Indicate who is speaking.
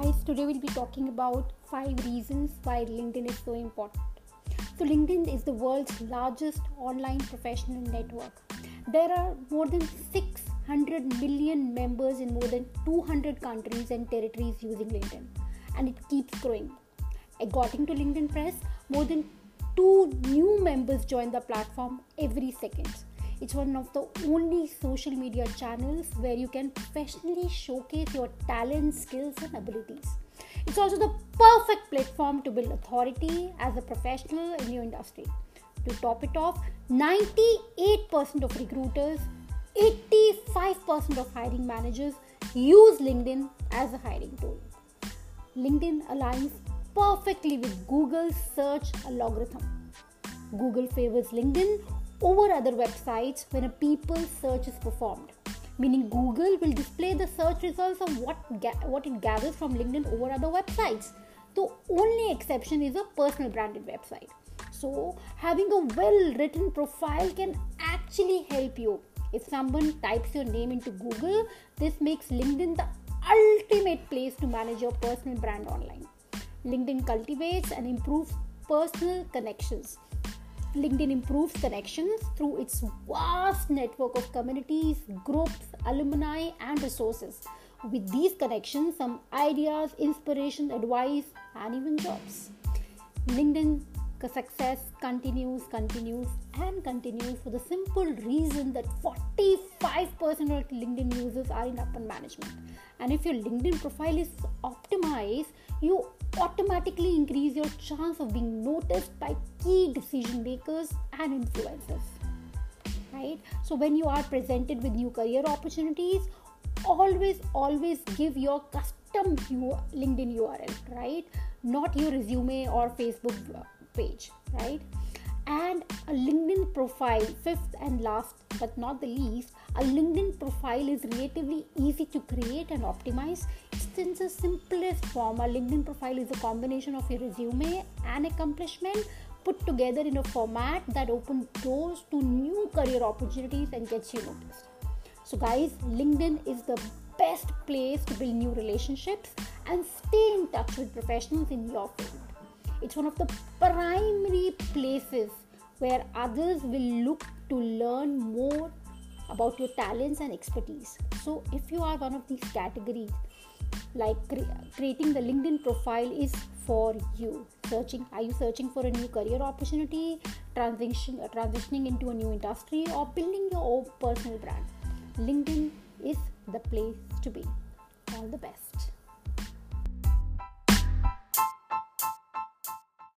Speaker 1: guys, today we'll be talking about five reasons why LinkedIn is so important. So, LinkedIn is the world's largest online professional network. There are more than 600 million members in more than 200 countries and territories using LinkedIn, and it keeps growing. According to LinkedIn Press, more than two new members join the platform every second. It's one of the only social media channels where you can professionally showcase your talent, skills, and abilities. It's also the perfect platform to build authority as a professional in your industry. To top it off, 98% of recruiters, 85% of hiring managers use LinkedIn as a hiring tool. LinkedIn aligns perfectly with Google's search algorithm. Google favors LinkedIn over other websites when a people search is performed. Meaning google will display the search results of what ga- what it gathers from linkedin over other websites. The only exception is a personal branded website. So having a well written profile can actually help you. If someone types your name into google this makes linkedin the ultimate place to manage your personal brand online. Linkedin cultivates and improves personal connections LinkedIn improves connections through its vast network of communities, groups, alumni, and resources. With these connections, some ideas, inspiration, advice, and even jobs. LinkedIn success continues, continues, and continues for the simple reason that 45% of LinkedIn users are in upper management. And if your LinkedIn profile is optimized, you automatically increase your chance of being noticed by key decision makers and influencers. Right? So, when you are presented with new career opportunities, always, always give your custom LinkedIn URL, right? Not your resume or Facebook page, right? And a LinkedIn profile, fifth and last but not the least, a LinkedIn profile is relatively easy to create and optimize. It's in the simplest form. A LinkedIn profile is a combination of your resume and accomplishment put together in a format that opens doors to new career opportunities and gets you noticed. So, guys, LinkedIn is the best place to build new relationships and stay in touch with professionals in your field. It's one of the primary places where others will look to learn more about your talents and expertise. So, if you are one of these categories, like cre- creating the LinkedIn profile is for you. Searching, are you searching for a new career opportunity, transition, transitioning into a new industry, or building your own personal brand? LinkedIn is the place to be. All the best.